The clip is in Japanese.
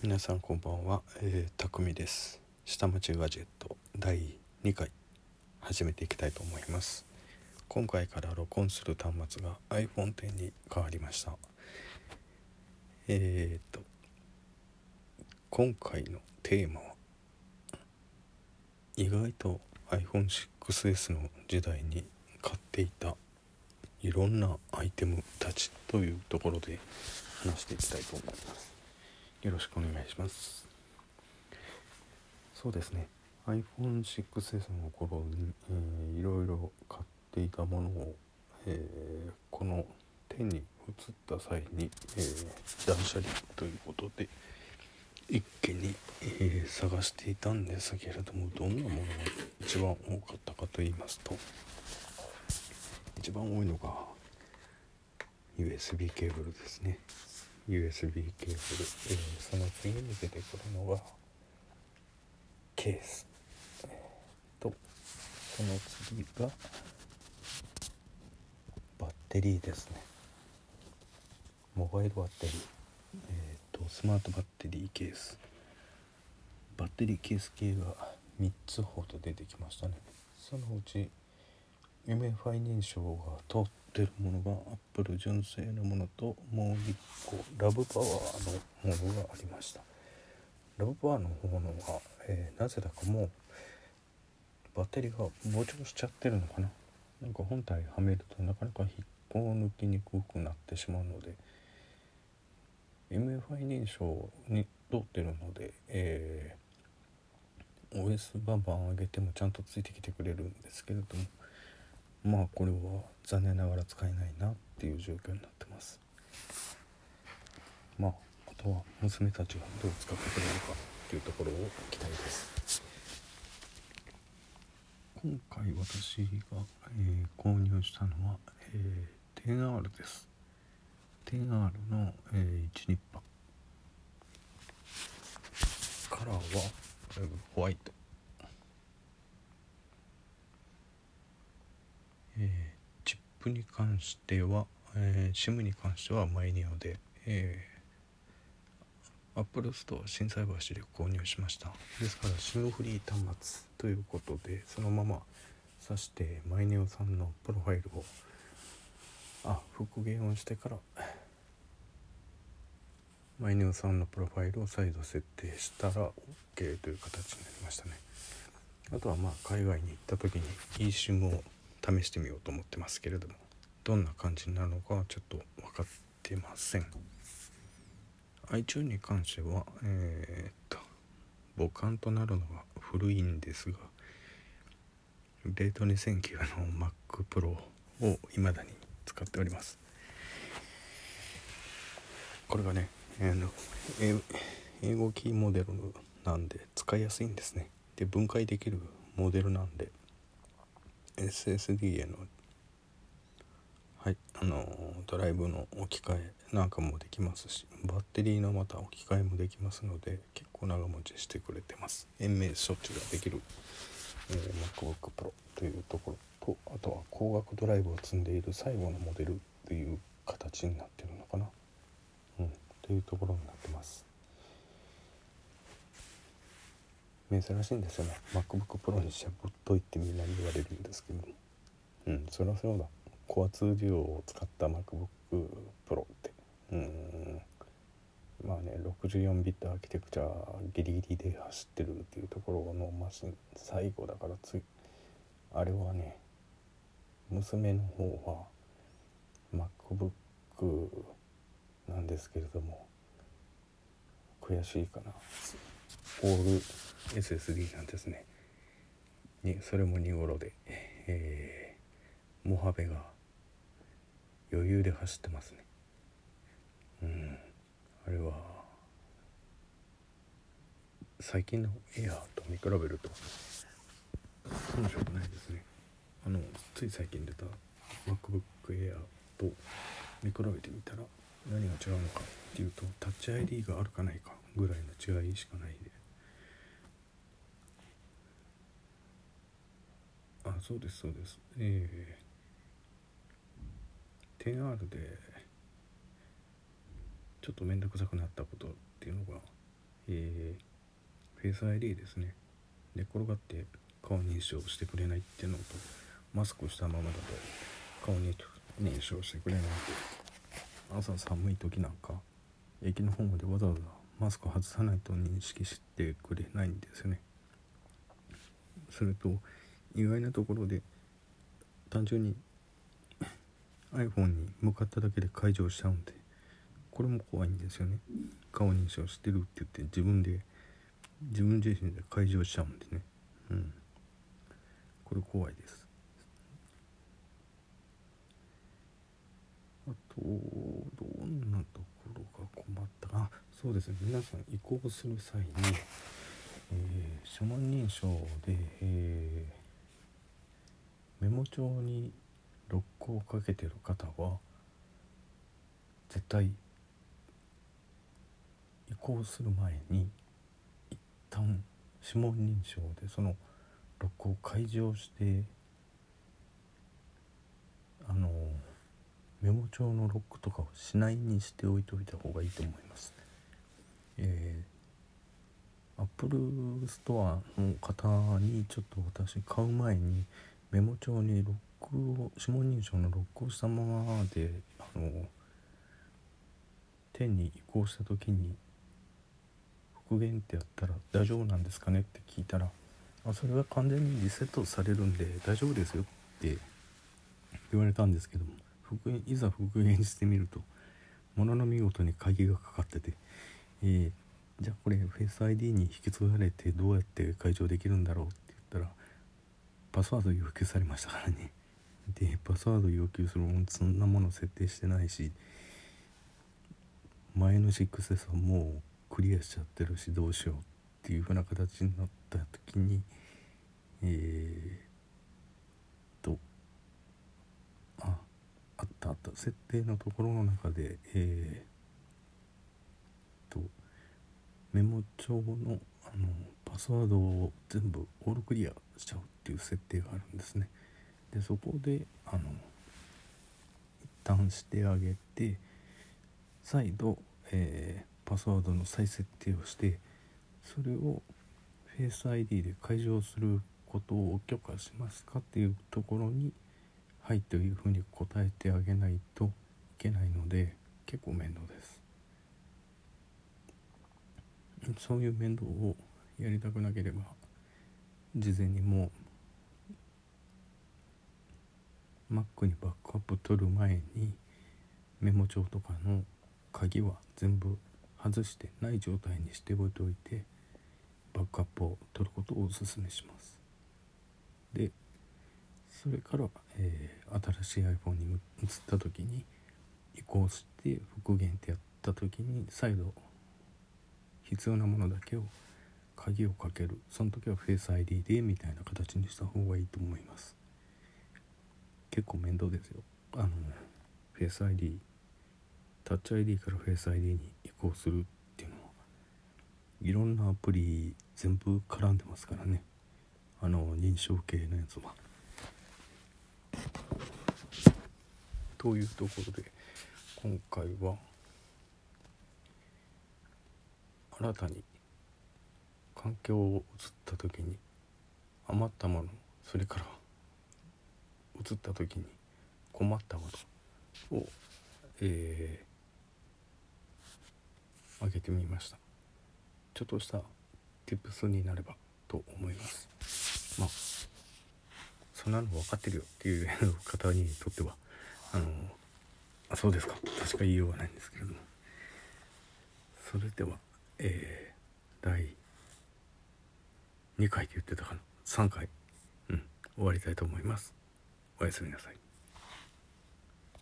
皆さんこんばんは、えー、たくみです。下町ガジェット第2回始めていきたいと思います。今回から録音する端末が iPhone X に変わりました。えー、っと今回のテーマは意外と iPhone6S の時代に買っていたいろんなアイテムたちというところで話していきたいと思います。よろしくお願いします。そうですね。iPhone6S の頃に、えー、いろいろ買っていたものを、えー、この手に移った際に、えー、断捨離ということで一気に、えー、探していたんですけれどもどんなものが一番多かったかと言いますと一番多いのが USB ケーブルですね。USB ケーブル、えー、その次に出てくるのがケース、とその次がバッテリーですね。モバイルバッテリー、えーと、スマートバッテリーケース。バッテリーケース系が3つほど出てきましたね。そのうち MFI 認証が通ってるものがアップル純正のものともう1個ラブパワーのものがありました。ラブパワーの方のは、えー、なぜだかもうバッテリーが膨張しちゃってるのかな？なんか本体はめるとなかなか引っこ抜きにくくなってしまうので MFI 認証に通ってるので、えー、OS バンバン上げてもちゃんとついてきてくれるんですけれどもまあこれは残念ながら使えないなっていう状況になってます。まああとは娘たちがどう使ってくれるかっていうところを期待です。今回私が、えー、購入したのは、えー、10R です。10R の、えー、1ニッパカラーは、えー、ホワイトえー、チップに関しては、えー、SIM に関してはマイニオで、えー、Apple Store 心斎橋で購入しました。ですから SIM フリー端末ということでそのまま挿してマイネオさんのプロファイルをあ復元をしてからマイネオさんのプロファイルを再度設定したら OK という形になりましたね。あとはまあ海外に行った時に eSIM を試してみようと思ってますけれどもどんな感じになるのかはちょっと分かってません。iTunes に関してはえー、っと母艦となるのが古いんですがレート2009の Mac Pro を未だに使っております。これがね、えー、英語キーモデルなんで使いやすいんですね。で分解できるモデルなんで。SSD へのはいあのドライブの置き換えなんかもできますしバッテリーのまた置き換えもできますので結構長持ちしてくれてます。延命処置ができる、えー、MacBook Pro というところとあとは光学ドライブを積んでいる最後のモデルという形になってるのかな。うんというところになってます。珍しいんですよね。MacBook Pro にしちゃぶっといってみんなに言われるんですけど。うんそりゃそうだ。コア2デュオを使った MacBook Pro って。うん。まあね64ビットアーキテクチャギリギリで走ってるっていうところのマシン最後だからついあれはね娘の方は MacBook なんですけれども悔しいかな。オール SSD なんですね。にそれも2頃で、えー、モハベが余裕で走ってますね。うん。あれは最近のエアーと見比べると遜色ないですね。あのつい最近出た MacBook Air と見比べてみたら何が違うのかっていうとタッチ ID があるかないか。ぐらいの違いしかないであそうですそうです。えー、10R でちょっと面倒くさくなったことっていうのがフェイス ID ですね。寝転がって顔認証してくれないっていうのとマスクをしたままだと顔に認証してくれないんで朝寒い時なんか駅のホームでわざわざマスク外さないと認識してくれないんですよね。すると意外なところで単純に iPhone に向かっただけで解除しちゃうんでこれも怖いんですよね。顔認証してるって言って自分で自分自身で解除しちゃうんでね。うん。これ怖いです。あとどんなところが困ったそうですね皆さん移行する際に、えー、指紋認証で、えー、メモ帳にロックをかけてる方は絶対移行する前に一旦指紋認証でそのロックを解除してあのメモ帳のロックとかをしないにしておいておいた方がいいと思いますね。えー、アップルストアの方にちょっと私買う前にメモ帳にロックを指紋認証のロックをしたままであの10に移行した時に復元ってやったら大丈夫なんですかねって聞いたらあそれは完全にリセットされるんで大丈夫ですよって言われたんですけども復元いざ復元してみるとものの見事に鍵がかかってて、えー、じゃあこれフェイス ID に引き継がれてどうやって解除できるんだろうって言ったらパスワード要求されましたからね。でパスワード要求するもんそんなもの設定してないし前の 6S はもうクリアしちゃってるしどうしようっていう風な形になった時にえー、とああったあった。設定のところの中でえー、とメモ帳のあのパスワードを全部オールクリアしちゃうっていう設定があるんですね。でそこであの一旦してあげて再度、えー、パスワードの再設定をしてそれをフェイス ID で解除することを許可しますかっていうところに「はい」というふうに答えてあげないといけないので結構面倒ですそういう面倒をやりたくなければ事前にもう Mac にバックアップ取る前にメモ帳とかの鍵は全部外してない状態にしておいておいてバックアップを取ることをお勧めします。でそれから、えー、新しい iPhone に移った時に移行して復元ってやった時に再度必要なものだけを鍵をかける。その時は Face ID でみたいな形にした方がいいと思います。結構面倒ですよ。あの Face ID タッチ ID から Face ID に移行するっていうのは。いろんなアプリ全部絡んでますからね。あの認証系のやつは。というところで今回は新たに環境を移った時に余ったものそれから移った時に困ったことを、えー、挙げてみました。ちょっとした tips になればと思います。まあそんなの分かってるよっていう方にとってはあのあそうですか。確か言いようがないんですけれども。それではえー、第2回って言ってたかな？3回。うん。終わりたいと思います。おやすみなさい。